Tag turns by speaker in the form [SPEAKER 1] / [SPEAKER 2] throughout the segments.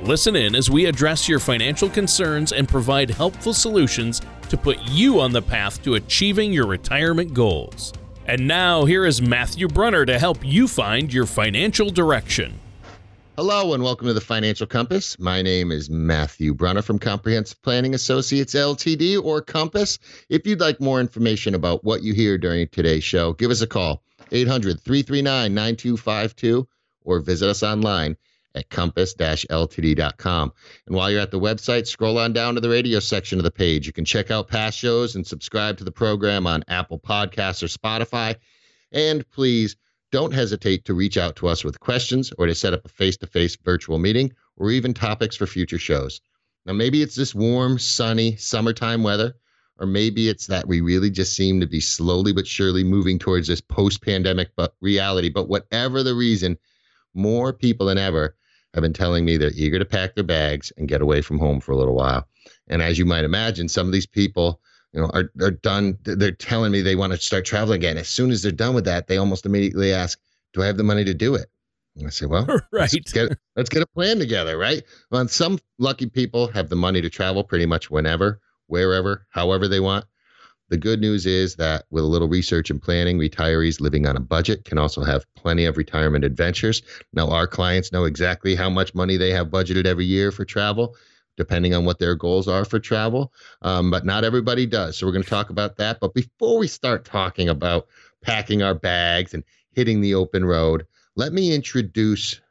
[SPEAKER 1] Listen in as we address your financial concerns and provide helpful solutions to put you on the path to achieving your retirement goals. And now, here is Matthew Brunner to help you find your financial direction.
[SPEAKER 2] Hello and welcome to the Financial Compass. My name is Matthew Brunner from Comprehensive Planning Associates LTD or Compass. If you'd like more information about what you hear during today's show, give us a call 800 339 9252 or visit us online at compass-ltd.com. And while you're at the website, scroll on down to the radio section of the page. You can check out past shows and subscribe to the program on Apple Podcasts or Spotify. And please don't hesitate to reach out to us with questions or to set up a face-to-face virtual meeting or even topics for future shows. Now, maybe it's this warm, sunny summertime weather, or maybe it's that we really just seem to be slowly but surely moving towards this post-pandemic reality. But whatever the reason, more people than ever have been telling me they're eager to pack their bags and get away from home for a little while. And as you might imagine, some of these people, you know, are, are done. They're telling me they want to start traveling again. As soon as they're done with that, they almost immediately ask, "Do I have the money to do it?" And I say, "Well, right. Let's get, let's get a plan together, right?" Well, and some lucky people have the money to travel pretty much whenever, wherever, however they want. The good news is that with a little research and planning, retirees living on a budget can also have plenty of retirement adventures. Now, our clients know exactly how much money they have budgeted every year for travel, depending on what their goals are for travel. Um, but not everybody does. So, we're going to talk about that. But before we start talking about packing our bags and hitting the open road, let me introduce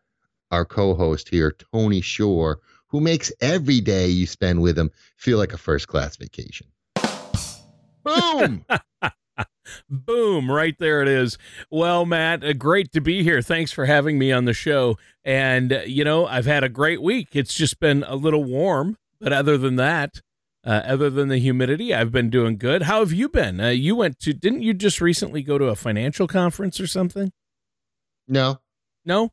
[SPEAKER 2] our co host here, Tony Shore, who makes every day you spend with him feel like a first class vacation. Boom.
[SPEAKER 1] Boom, right there it is. Well, Matt, uh, great to be here. Thanks for having me on the show. And, uh, you know, I've had a great week. It's just been a little warm, but other than that, uh, other than the humidity, I've been doing good. How have you been? Uh, you went to, didn't you just recently go to a financial conference or something?
[SPEAKER 2] No.
[SPEAKER 1] No?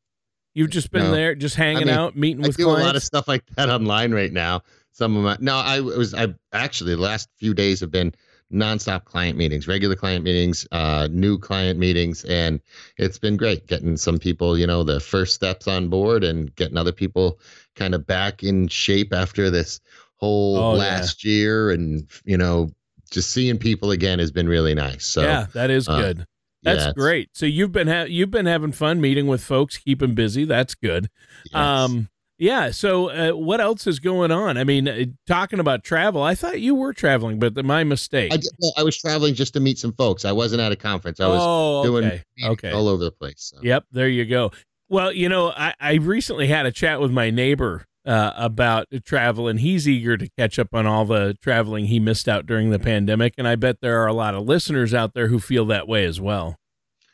[SPEAKER 1] You've just been no. there, just hanging I mean, out, meeting with
[SPEAKER 2] I do
[SPEAKER 1] clients?
[SPEAKER 2] a lot of stuff like that online right now. Some of my, no, I was, I actually, the last few days have been, nonstop client meetings, regular client meetings, uh, new client meetings, and it's been great getting some people, you know, the first steps on board and getting other people kind of back in shape after this whole oh, last yeah. year, and you know, just seeing people again has been really nice. So
[SPEAKER 1] yeah, that is uh, good. That's yeah, great. So you've been ha- you've been having fun meeting with folks, keeping busy. That's good. Yes. Um, yeah. So, uh, what else is going on? I mean, uh, talking about travel, I thought you were traveling, but the, my mistake.
[SPEAKER 2] I, well, I, was traveling just to meet some folks. I wasn't at a conference. I was oh, okay. doing okay. all over the place.
[SPEAKER 1] So. Yep. There you go. Well, you know, I, I recently had a chat with my neighbor uh, about travel, and he's eager to catch up on all the traveling he missed out during the pandemic. And I bet there are a lot of listeners out there who feel that way as well.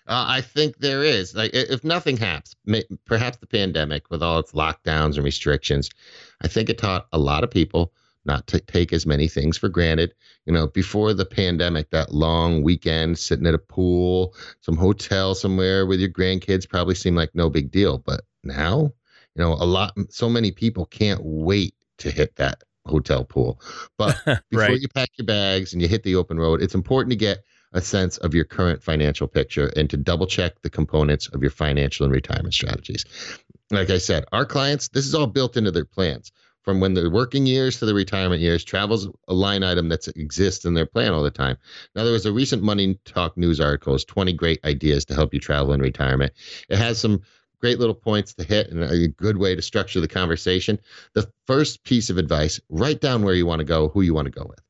[SPEAKER 2] Uh, I think there is. Like, if nothing happens, may, perhaps the pandemic with all its lockdowns and restrictions, I think it taught a lot of people not to take as many things for granted. You know, before the pandemic, that long weekend sitting at a pool, some hotel somewhere with your grandkids probably seemed like no big deal. But now, you know, a lot, so many people can't wait to hit that hotel pool. But before right. you pack your bags and you hit the open road, it's important to get a sense of your current financial picture and to double check the components of your financial and retirement strategies. Like I said, our clients, this is all built into their plans. From when the working years to the retirement years, travel's a line item that exists in their plan all the time. Now, there was a recent Money Talks News article, 20 great ideas to help you travel in retirement. It has some great little points to hit and a good way to structure the conversation. The first piece of advice write down where you want to go, who you want to go with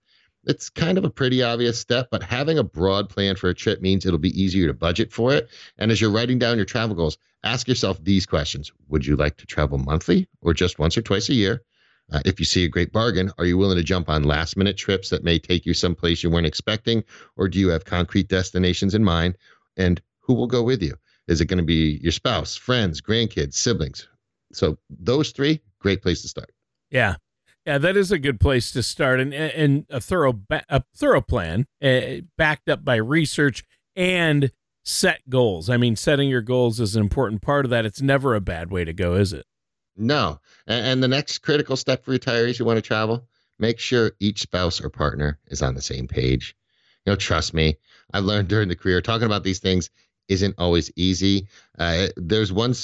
[SPEAKER 2] it's kind of a pretty obvious step, but having a broad plan for a trip means it'll be easier to budget for it. And as you're writing down your travel goals, ask yourself these questions Would you like to travel monthly or just once or twice a year? Uh, if you see a great bargain, are you willing to jump on last minute trips that may take you someplace you weren't expecting? Or do you have concrete destinations in mind? And who will go with you? Is it going to be your spouse, friends, grandkids, siblings? So, those three, great place to start.
[SPEAKER 1] Yeah. Yeah, that is a good place to start, and and a thorough ba- a thorough plan uh, backed up by research and set goals. I mean, setting your goals is an important part of that. It's never a bad way to go, is it?
[SPEAKER 2] No. And, and the next critical step for retirees who want to travel, make sure each spouse or partner is on the same page. You know, trust me, I've learned during the career talking about these things isn't always easy. Uh, there's one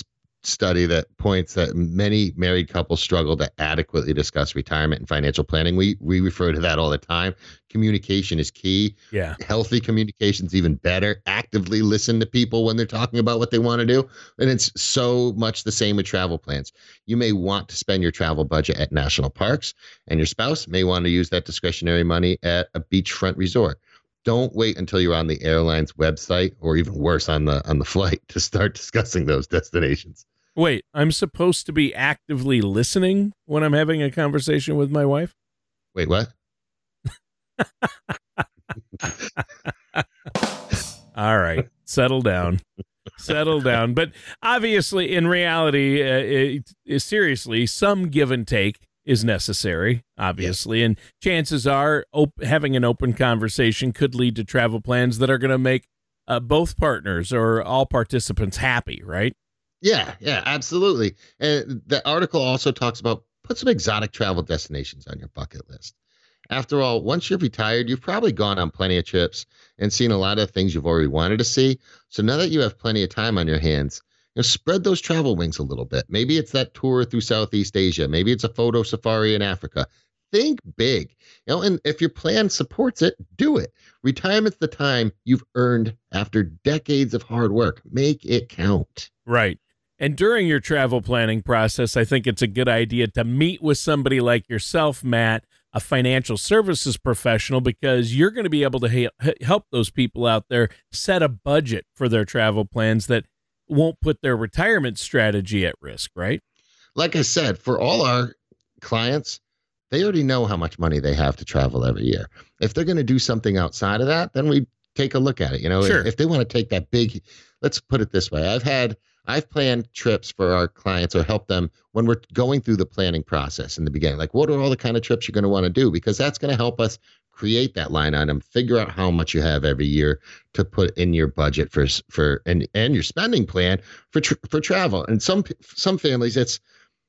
[SPEAKER 2] study that points that many married couples struggle to adequately discuss retirement and financial planning. We we refer to that all the time. Communication is key.
[SPEAKER 1] Yeah.
[SPEAKER 2] Healthy communication is even better. Actively listen to people when they're talking about what they want to do. And it's so much the same with travel plans. You may want to spend your travel budget at national parks, and your spouse may want to use that discretionary money at a beachfront resort don't wait until you're on the airline's website or even worse on the on the flight to start discussing those destinations
[SPEAKER 1] Wait, I'm supposed to be actively listening when I'm having a conversation with my wife?
[SPEAKER 2] Wait, what?
[SPEAKER 1] All right, settle down. settle down. But obviously, in reality, uh, it, it, seriously, some give and take is necessary, obviously. Yes. And chances are, op- having an open conversation could lead to travel plans that are going to make uh, both partners or all participants happy, right?
[SPEAKER 2] Yeah, yeah, absolutely. And the article also talks about put some exotic travel destinations on your bucket list. After all, once you're retired, you've probably gone on plenty of trips and seen a lot of things you've already wanted to see. So now that you have plenty of time on your hands, you know, spread those travel wings a little bit. Maybe it's that tour through Southeast Asia. Maybe it's a photo safari in Africa. Think big. You know, and if your plan supports it, do it. Retirement's the time you've earned after decades of hard work. Make it count.
[SPEAKER 1] Right. And during your travel planning process, I think it's a good idea to meet with somebody like yourself, Matt, a financial services professional, because you're going to be able to help those people out there set a budget for their travel plans that won't put their retirement strategy at risk, right?
[SPEAKER 2] Like I said, for all our clients, they already know how much money they have to travel every year. If they're going to do something outside of that, then we take a look at it. You know,
[SPEAKER 1] sure.
[SPEAKER 2] if, if they want to take that big, let's put it this way I've had I've planned trips for our clients or help them when we're going through the planning process in the beginning. Like, what are all the kind of trips you're going to want to do? Because that's going to help us create that line item, figure out how much you have every year to put in your budget for for and and your spending plan for for travel. And some some families, it's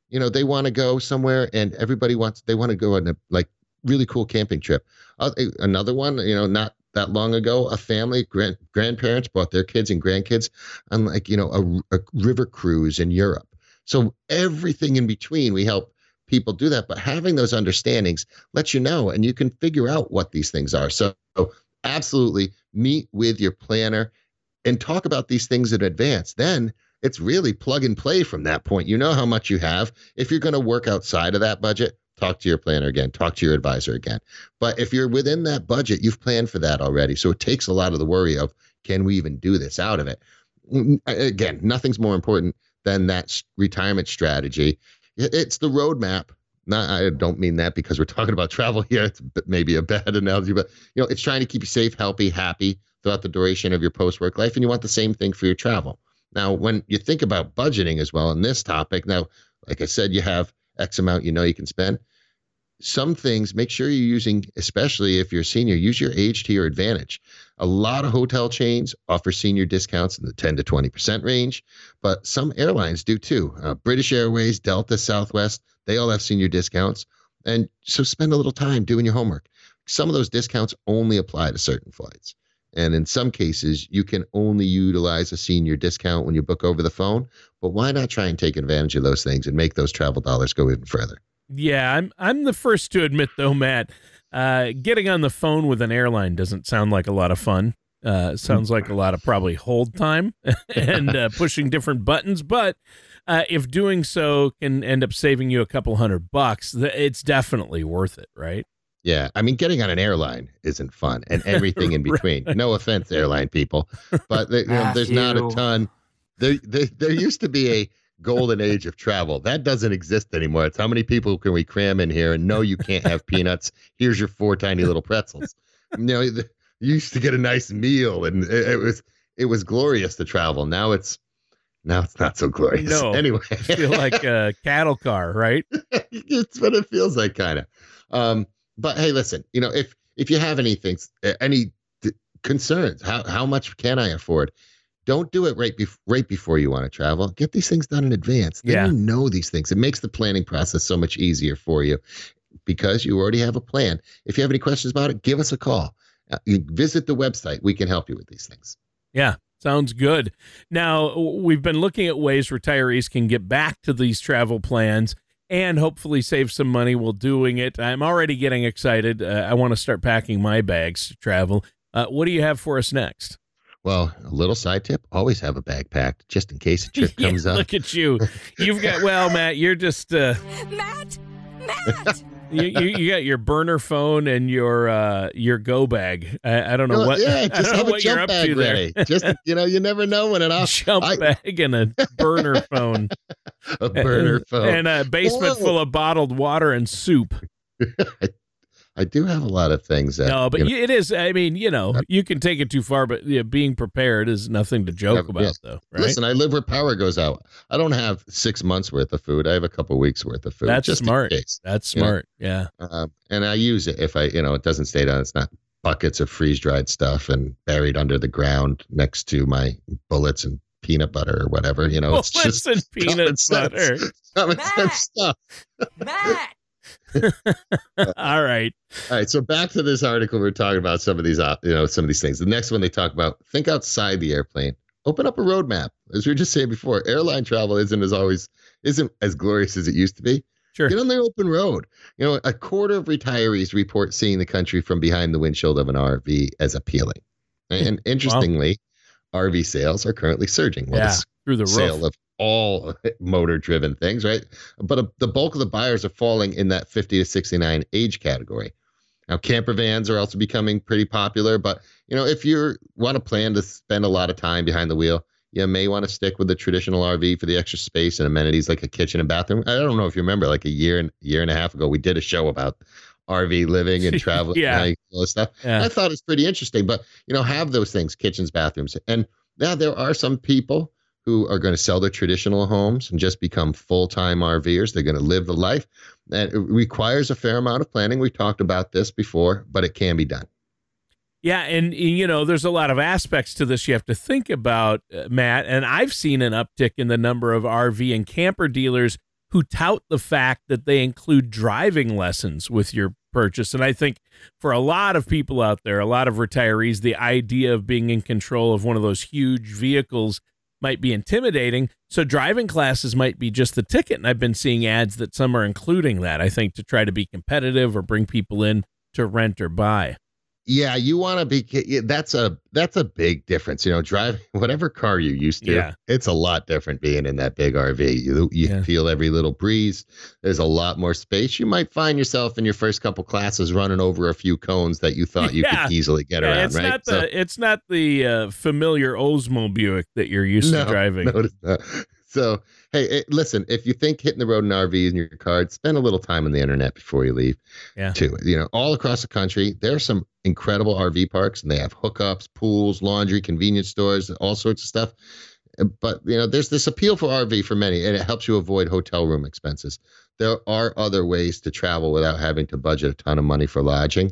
[SPEAKER 2] you know they want to go somewhere and everybody wants they want to go on a like really cool camping trip. Uh, another one, you know, not that long ago, a family, grand, grandparents brought their kids and grandkids on like, you know, a, a river cruise in Europe. So everything in between, we help people do that. But having those understandings lets you know and you can figure out what these things are. So absolutely meet with your planner and talk about these things in advance. Then it's really plug and play from that point. You know how much you have. If you're going to work outside of that budget, talk to your planner again, talk to your advisor again. But if you're within that budget, you've planned for that already. So it takes a lot of the worry of can we even do this out of it? Mm, mm, again, nothing's more important than that retirement strategy. It's the roadmap. Not, I don't mean that because we're talking about travel here. It's maybe a bad analogy, but you know, it's trying to keep you safe, healthy, happy throughout the duration of your post-work life, and you want the same thing for your travel. Now, when you think about budgeting as well in this topic, now, like I said, you have X amount you know you can spend. Some things, make sure you're using, especially if you're a senior, use your age to your advantage. A lot of hotel chains offer senior discounts in the 10 to 20% range, but some airlines do too. Uh, British Airways, Delta, Southwest, they all have senior discounts. And so spend a little time doing your homework. Some of those discounts only apply to certain flights. And in some cases, you can only utilize a senior discount when you book over the phone. But why not try and take advantage of those things and make those travel dollars go even further?
[SPEAKER 1] Yeah, I'm I'm the first to admit though, Matt, uh, getting on the phone with an airline doesn't sound like a lot of fun. Uh, sounds like a lot of probably hold time and uh, pushing different buttons. But uh, if doing so can end up saving you a couple hundred bucks, it's definitely worth it, right?
[SPEAKER 2] Yeah, I mean, getting on an airline isn't fun, and everything in between. right. No offense, airline people, but you know, there's not a ton. There, there, there used to be a golden age of travel. That doesn't exist anymore. It's how many people can we cram in here? And no, you can't have peanuts. Here's your four tiny little pretzels. You know, you used to get a nice meal, and it, it was it was glorious to travel. Now it's Now it's not so glorious.
[SPEAKER 1] No.
[SPEAKER 2] Anyway,
[SPEAKER 1] I feel like a cattle car, right?
[SPEAKER 2] it's what it feels like, kind of. Um, but hey, listen, you know, if if you have anything, any d- concerns, how how much can I afford? Don't do it right bef- right before you want to travel. Get these things done in advance. Then
[SPEAKER 1] Yeah.
[SPEAKER 2] you know these things. It makes the planning process so much easier for you because you already have a plan. If you have any questions about it, give us a call. Uh, you visit the website. We can help you with these things.
[SPEAKER 1] Yeah, sounds good. Now, we've been looking at ways retirees can get back to these travel plans and hopefully save some money while doing it. I'm already getting excited. Uh, I want to start packing my bags to travel. Uh, what do you have for us next?
[SPEAKER 2] Well, a little side tip: always have a bag packed just in case a trip
[SPEAKER 1] Yeah,
[SPEAKER 2] comes up.
[SPEAKER 1] Look at you. You've got, well, Matt, you're just, uh,
[SPEAKER 3] Matt! Matt!
[SPEAKER 1] You, you, you got your burner phone and your uh, your go bag. I, I don't know what,
[SPEAKER 2] yeah, just have a jump bag ready. Just you know, you never know when it off.
[SPEAKER 1] Jump
[SPEAKER 2] I-
[SPEAKER 1] bag and a burner phone.
[SPEAKER 2] a burner phone.
[SPEAKER 1] And a basement
[SPEAKER 2] Whoa.
[SPEAKER 1] full of bottled water and soup.
[SPEAKER 2] I do have a lot of things. That,
[SPEAKER 1] no, but
[SPEAKER 2] you know,
[SPEAKER 1] it is. I mean, you know, you can take it too far, but yeah, being prepared is nothing to joke
[SPEAKER 2] Yeah,
[SPEAKER 1] about,
[SPEAKER 2] yes.
[SPEAKER 1] though, right?
[SPEAKER 2] listen, I live where power goes out. I don't have six months worth of food. I have a couple weeks worth of food.
[SPEAKER 1] That's
[SPEAKER 2] just in
[SPEAKER 1] smart.
[SPEAKER 2] case.
[SPEAKER 1] That's
[SPEAKER 2] you know.
[SPEAKER 1] smart. Yeah.
[SPEAKER 2] Um, and I use it if I, you know, it doesn't stay down. It's not buckets of freeze dried stuff and buried under the ground next to my bullets and peanut butter or whatever. You know,
[SPEAKER 1] Well,
[SPEAKER 2] it's just
[SPEAKER 1] listen, peanut
[SPEAKER 2] common sense.
[SPEAKER 1] butter.
[SPEAKER 2] common
[SPEAKER 3] Matt.
[SPEAKER 2] sense stuff.
[SPEAKER 3] Matt!
[SPEAKER 1] All right.
[SPEAKER 2] All right, so back to this article. We're talking about some of these, uh, you know, some of these things. The next one they talk about: think outside the airplane. Open up a roadmap. As we were just saying before, airline travel isn't as always isn't as glorious as it used to be.
[SPEAKER 1] Sure.
[SPEAKER 2] Get on the open road. You know, a quarter of retirees report seeing the country from behind the windshield of an RV as appealing. And interestingly, RV sales are currently surging. Well,
[SPEAKER 1] Yeah. Through the
[SPEAKER 2] sale
[SPEAKER 1] roof.
[SPEAKER 2] of all motor driven things, right? But uh, the bulk of the buyers are falling in that 50 to 69 age category. Now, camper vans are also becoming pretty popular, but you know, if you want to plan to spend a lot of time behind the wheel, you may want to stick with the traditional RV for the extra space and amenities like a kitchen and bathroom. I don't know if you remember, like a year and year and a half ago, we did a show about RV living and travel
[SPEAKER 1] Yeah.
[SPEAKER 2] and all this stuff.
[SPEAKER 1] Yeah.
[SPEAKER 2] I thought it's pretty interesting, but you know, have those things, kitchens, bathrooms. And now there are some people who are going to sell their traditional homes and just become full-time RVers. They're going to live the life. And it requires a fair amount of planning. We talked about this before, but it can be done.
[SPEAKER 1] Yeah, and you know, there's a lot of aspects to this you have to think about, uh, Matt. And I've seen an uptick in the number of RV and camper dealers who tout the fact that they include driving lessons with your purchase. And I think for a lot of people out there, a lot of retirees, the idea of being in control of one of those huge vehicles might be intimidating. So driving classes might be just the ticket. And I've been seeing ads that some are including that, I think, to try to be competitive or bring people in to rent or buy.
[SPEAKER 2] Yeah, you want to be. That's a that's a big difference. You know, driving whatever car you used to.
[SPEAKER 1] Yeah.
[SPEAKER 2] it's a lot different being in that big RV. You you
[SPEAKER 1] Yeah.
[SPEAKER 2] feel every little breeze. There's a lot more space. You might find yourself in your first couple classes running over a few cones that you thought you
[SPEAKER 1] Yeah.
[SPEAKER 2] could easily get
[SPEAKER 1] Yeah,
[SPEAKER 2] around.
[SPEAKER 1] it's
[SPEAKER 2] right?
[SPEAKER 1] not the it's not the uh, familiar Oldsmobile Buick that you're used
[SPEAKER 2] No,
[SPEAKER 1] to driving.
[SPEAKER 2] No. So, hey, eh, listen, if you think hitting the road in RV in your car, spend a little time on the internet before you leave.
[SPEAKER 1] Yeah.
[SPEAKER 2] Too. You know, all across the country, there are some incredible RV parks and they have hookups, pools, laundry, convenience stores, all sorts of stuff. But, you know, there's this appeal for RV for many, and it helps you avoid hotel room expenses. There are other ways to travel without having to budget a ton of money for lodging.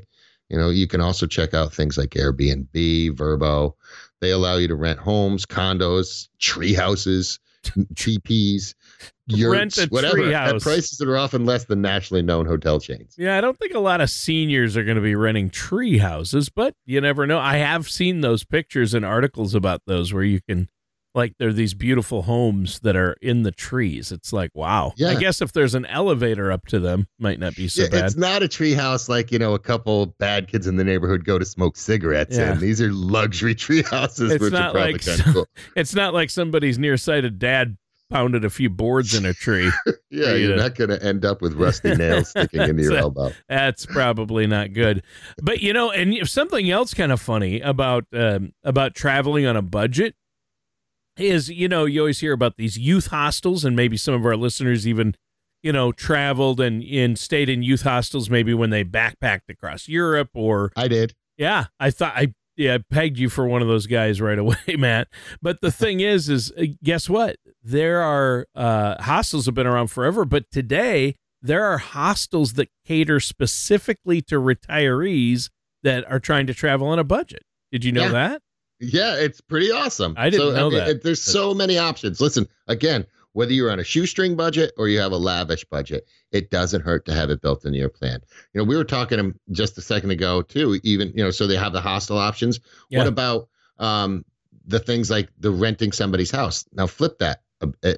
[SPEAKER 2] You know, you can also check out things like Airbnb, Vrbo. They allow you to rent homes, condos, tree houses, TPs,
[SPEAKER 1] Rent a
[SPEAKER 2] whatever, at prices that are often less than nationally known hotel chains.
[SPEAKER 1] Yeah, I don't think a lot of seniors are going to be renting tree houses, but you never know. I have seen those pictures and articles about those where you can like they're these beautiful homes that are in the trees. It's like, wow.
[SPEAKER 2] Yeah.
[SPEAKER 1] I guess if there's an elevator up to them, might not be so
[SPEAKER 2] Yeah,
[SPEAKER 1] bad.
[SPEAKER 2] it's not a tree house like you know a couple bad kids in the neighborhood go to smoke cigarettes
[SPEAKER 1] Yeah.
[SPEAKER 2] in. These are luxury tree houses,
[SPEAKER 1] It's
[SPEAKER 2] which are
[SPEAKER 1] not
[SPEAKER 2] probably
[SPEAKER 1] like
[SPEAKER 2] kind of cool.
[SPEAKER 1] It's not like somebody's nearsighted dad pounded a few boards in a tree.
[SPEAKER 2] Yeah,
[SPEAKER 1] you
[SPEAKER 2] you're
[SPEAKER 1] to-
[SPEAKER 2] not going to end up with rusty nails sticking into your elbow.
[SPEAKER 1] That's probably not good. But you know, and something else kind of funny about um, about traveling on a budget is, you know, you always hear about these youth hostels, and maybe some of our listeners even, you know, traveled and in stayed in youth hostels maybe when they backpacked across Europe or
[SPEAKER 2] I did.
[SPEAKER 1] yeah, I thought I yeah, pegged you for one of those guys right away, Matt. But the thing is, is uh, guess what? There are uh, hostels have been around forever, but today there are hostels that cater specifically to retirees that are trying to travel on a budget. Did you know
[SPEAKER 2] Yeah.
[SPEAKER 1] that?
[SPEAKER 2] Yeah, it's pretty awesome.
[SPEAKER 1] I didn't know that,
[SPEAKER 2] it- there's
[SPEAKER 1] but-
[SPEAKER 2] so many options. Listen, again, whether you're on a shoestring budget or you have a lavish budget, it doesn't hurt to have it built into your plan. You know, we were talking just a second ago too. Even you know, so they have the hostel options.
[SPEAKER 1] Yeah.
[SPEAKER 2] What about um, the things like the renting somebody's house? Now flip that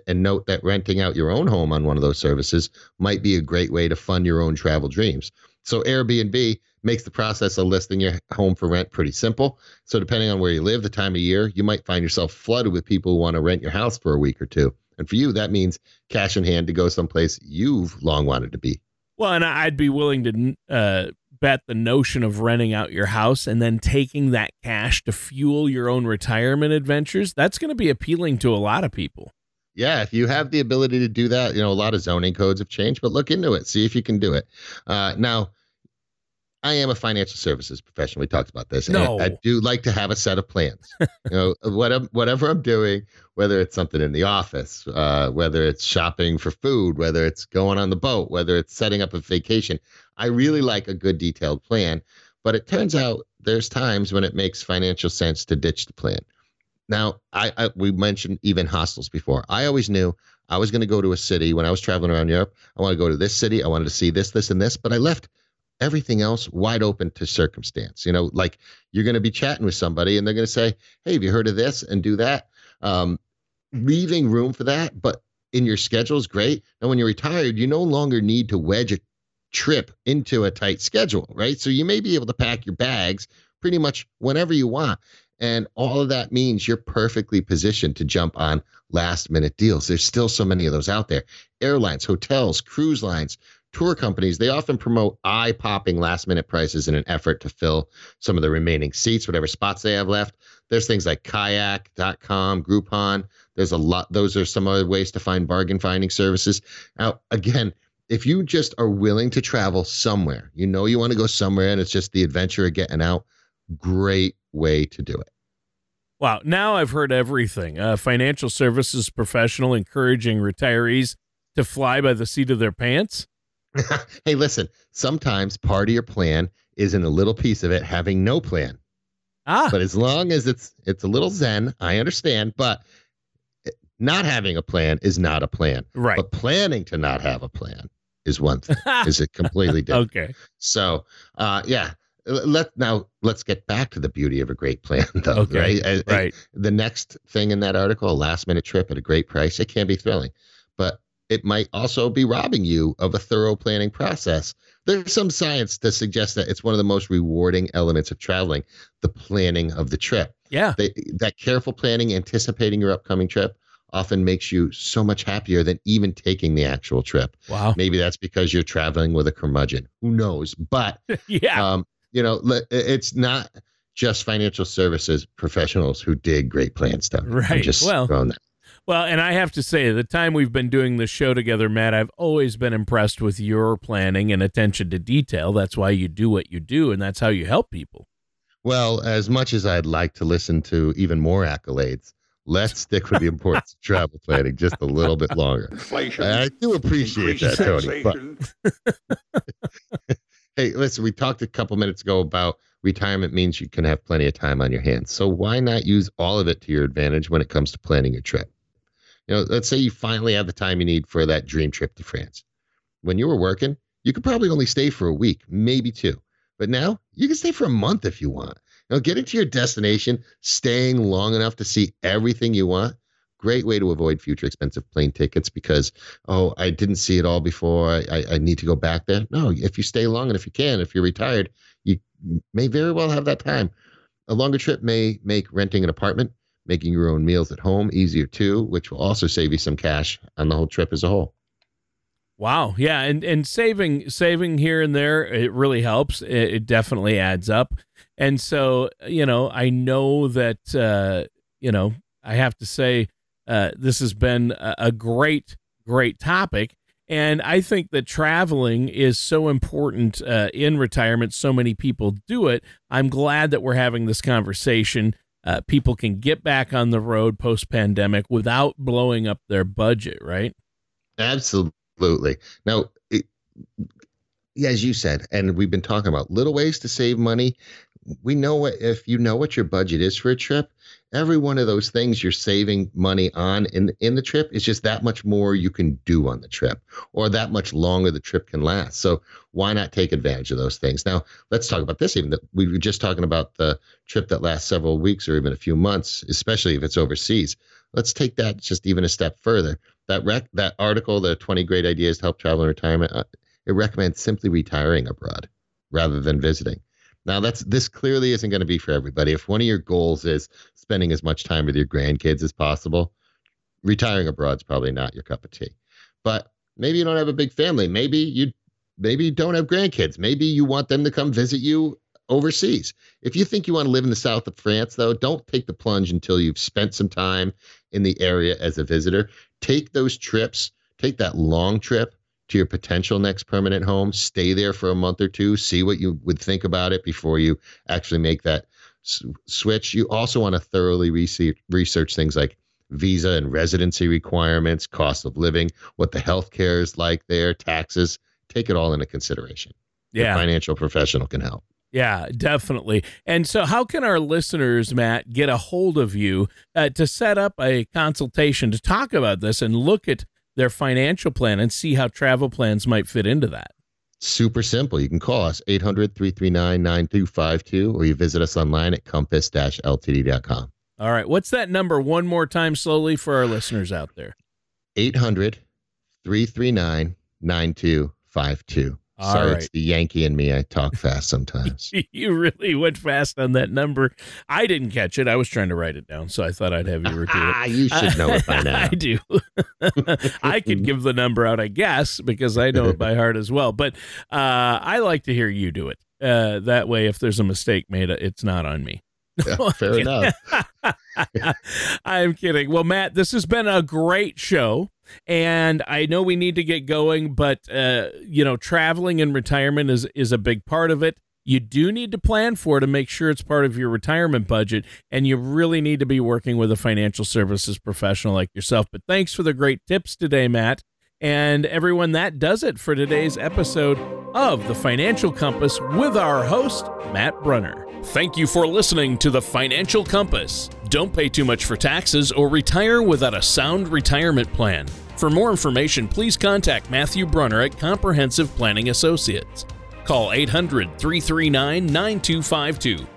[SPEAKER 2] and note that renting out your own home on one of those services might be a great way to fund your own travel dreams. So Airbnb makes the process of listing your home for rent pretty simple. So depending on where you live, the time of year, you might find yourself flooded with people who want to rent your house for a week or two. And for you, that means cash in hand to go someplace you've long wanted to be.
[SPEAKER 1] Well, and I'd be willing to uh, bet the notion of renting out your house and then taking that cash to fuel your own retirement adventures. That's going to be appealing to a lot of people.
[SPEAKER 2] Yeah, if you have the ability to do that, you know, a lot of zoning codes have changed, but look into it. See if you can do it. Uh, now, I am a financial services professional. We talked about this.
[SPEAKER 1] No.
[SPEAKER 2] I, I do like to have a set of plans. you know, what I'm, whatever I'm doing, whether it's something in the office, uh, whether it's shopping for food, whether it's going on the boat, whether it's setting up a vacation, I really like a good detailed plan. But it turns out there's times when it makes financial sense to ditch the plan. Now, I, I we mentioned even hostels before. I always knew I was going to go to a city when I was traveling around Europe. I want to go to this city. I wanted to see this, this, and this, but I left everything else wide open to circumstance. You know, like you're going to be chatting with somebody and they're going to say, Hey, have you heard of this and do that? Um, leaving room for that, but in your schedule is great. And when you're retired, you no longer need to wedge a trip into a tight schedule, right? So you may be able to pack your bags pretty much whenever you want. And all of that means you're perfectly positioned to jump on last minute deals. There's still so many of those out there. Airlines, hotels, cruise lines, tour companies, they often promote eye popping last minute prices in an effort to fill some of the remaining seats, whatever spots they have left. There's things like kayak.com, Groupon. There's a lot, those are some other ways to find bargain finding services. Now, again, if you just are willing to travel somewhere, you know you want to go somewhere and it's just the adventure of getting out, great way to do it.
[SPEAKER 1] Wow. Now I've heard everything. A financial services professional encouraging retirees to fly by the seat of their pants.
[SPEAKER 2] hey, listen, sometimes part of your plan isn't a little piece of it having no plan.
[SPEAKER 1] Ah,
[SPEAKER 2] But as long as it's it's a little zen, I understand, but not having a plan is not a plan.
[SPEAKER 1] right.
[SPEAKER 2] But planning to not have a plan is one thing. is it completely different?
[SPEAKER 1] okay.
[SPEAKER 2] So, uh, yeah. Let now let's get back to the beauty of a great plan, though.
[SPEAKER 1] Okay,
[SPEAKER 2] Right? I- I-
[SPEAKER 1] Right.
[SPEAKER 2] the next thing in that article, a last minute trip at a great price, it can be thrilling, it might also be robbing you of a thorough planning process. There's some science to suggest that it's one of the most rewarding elements of traveling, the planning of the trip.
[SPEAKER 1] Yeah.
[SPEAKER 2] They, that careful planning, anticipating your upcoming trip, often makes you so much happier than even taking the actual trip.
[SPEAKER 1] Wow.
[SPEAKER 2] Maybe that's because you're traveling with a curmudgeon. Who knows? But
[SPEAKER 1] yeah.
[SPEAKER 2] um, you know, it's not just financial services professionals who dig great plan stuff. I'm
[SPEAKER 1] Right.
[SPEAKER 2] just
[SPEAKER 1] Well,
[SPEAKER 2] throwing that.
[SPEAKER 1] Well, and I have to say, the time we've been doing this show together, Matt, I've always been impressed with your planning and attention to detail. That's why you do what you do, and that's how you help people.
[SPEAKER 2] Well, as much as I'd like to listen to even more accolades, let's stick with the importance of travel planning just a little bit longer.
[SPEAKER 4] Inflation.
[SPEAKER 2] I do appreciate
[SPEAKER 4] increased
[SPEAKER 2] that, Tony. But hey, listen, we talked a couple minutes ago about retirement means you can have plenty of time on your hands. So why not use all of it to your advantage when it comes to planning your trip? You know, let's say you finally have the time you need for that dream trip to France. When you were working, you could probably only stay for a week, maybe two. But now you can stay for a month if you want. Know, getting to your destination, staying long enough to see everything you want, great way to avoid future expensive plane tickets because, oh, I didn't see it all before. I, I need to go back there. No, if you stay long and if you can, if you're retired, you may very well have that time. A longer trip may make renting an apartment, making your own meals at home easier too, which will also save you some cash on the whole trip as a whole.
[SPEAKER 1] Wow, yeah, and and saving saving here and there, it really helps. It, it definitely adds up, and so you know, I know that uh, you know, I have to say, uh, this has been a, a great, great topic, And I think that traveling is so important uh, in retirement. So many people do it. I'm glad that we're having this conversation. Uh, people can get back on the road post pandemic without blowing up their budget, right?
[SPEAKER 2] Absolutely. Now, it, as you said, and we've been talking about little ways to save money. We know what if you know what your budget is for a trip, every one of those things you're saving money on in in the trip is just that much more you can do on the trip or that much longer the trip can last. So why not take advantage of those things? Now, let's talk about this even that we were just talking about the trip that lasts several weeks or even a few months, especially if it's overseas. Let's take that just even a step further. That rec- that article, the 20 great ideas to help travel in retirement, uh, it recommends simply retiring abroad rather than visiting. Now that's this clearly isn't going to be for everybody. If one of your goals is spending as much time with your grandkids as possible, retiring abroad is probably not your cup of tea. But maybe you don't have a big family. Maybe you maybe you don't have grandkids. Maybe you want them to come visit you overseas. If you think you want to live in the south of France though, don't take the plunge until you've spent some time in the area as a visitor. Take those trips, take that long trip to your potential next permanent home. Stay there for a month or two, see what you would think about it before you actually make that s- switch. You also want to thoroughly research, research things like visa and residency requirements, cost of living, what the health care is like there, taxes. Take it all into consideration.
[SPEAKER 1] Yeah.
[SPEAKER 2] Your financial professional can help.
[SPEAKER 1] Yeah, definitely. And so, how can our listeners, Matt, get a hold of you uh, to set up a consultation to talk about this and look at their financial plan and see how travel plans might fit into that?
[SPEAKER 2] Super simple. You can call us 800 339 9252 or you visit us online at compass ltd.com.
[SPEAKER 1] All right. What's that number one more time slowly for our listeners out there?
[SPEAKER 2] 800 339 9252.
[SPEAKER 1] All
[SPEAKER 2] Sorry,
[SPEAKER 1] right.
[SPEAKER 2] it's the Yankee in me. I talk fast sometimes.
[SPEAKER 1] you really went fast on that number. I didn't catch it. I was trying to write it down, so I thought I'd have you repeat it.
[SPEAKER 2] You should know it by now.
[SPEAKER 1] I do. I could give the number out, I guess, because I know it by heart as well. But uh, I like to hear you do it. Uh, that way, if there's a mistake made, it's not on me.
[SPEAKER 2] Yeah, fair enough.
[SPEAKER 1] I'm kidding. Well, Matt, this has been a great show. And I know we need to get going, but uh, you know, traveling and retirement is is a big part of it. You do need to plan for it to make sure it's part of your retirement budget, and you really need to be working with a financial services professional like yourself. But thanks for the great tips today, Matt. And everyone, that does it for today's episode of The Financial Compass with our host, Matt Brunner. Thank you for listening to The Financial Compass. Don't pay too much for taxes or retire without a sound retirement plan. For more information, please contact Matthew Brunner at Comprehensive Planning Associates. Call 800 339 9252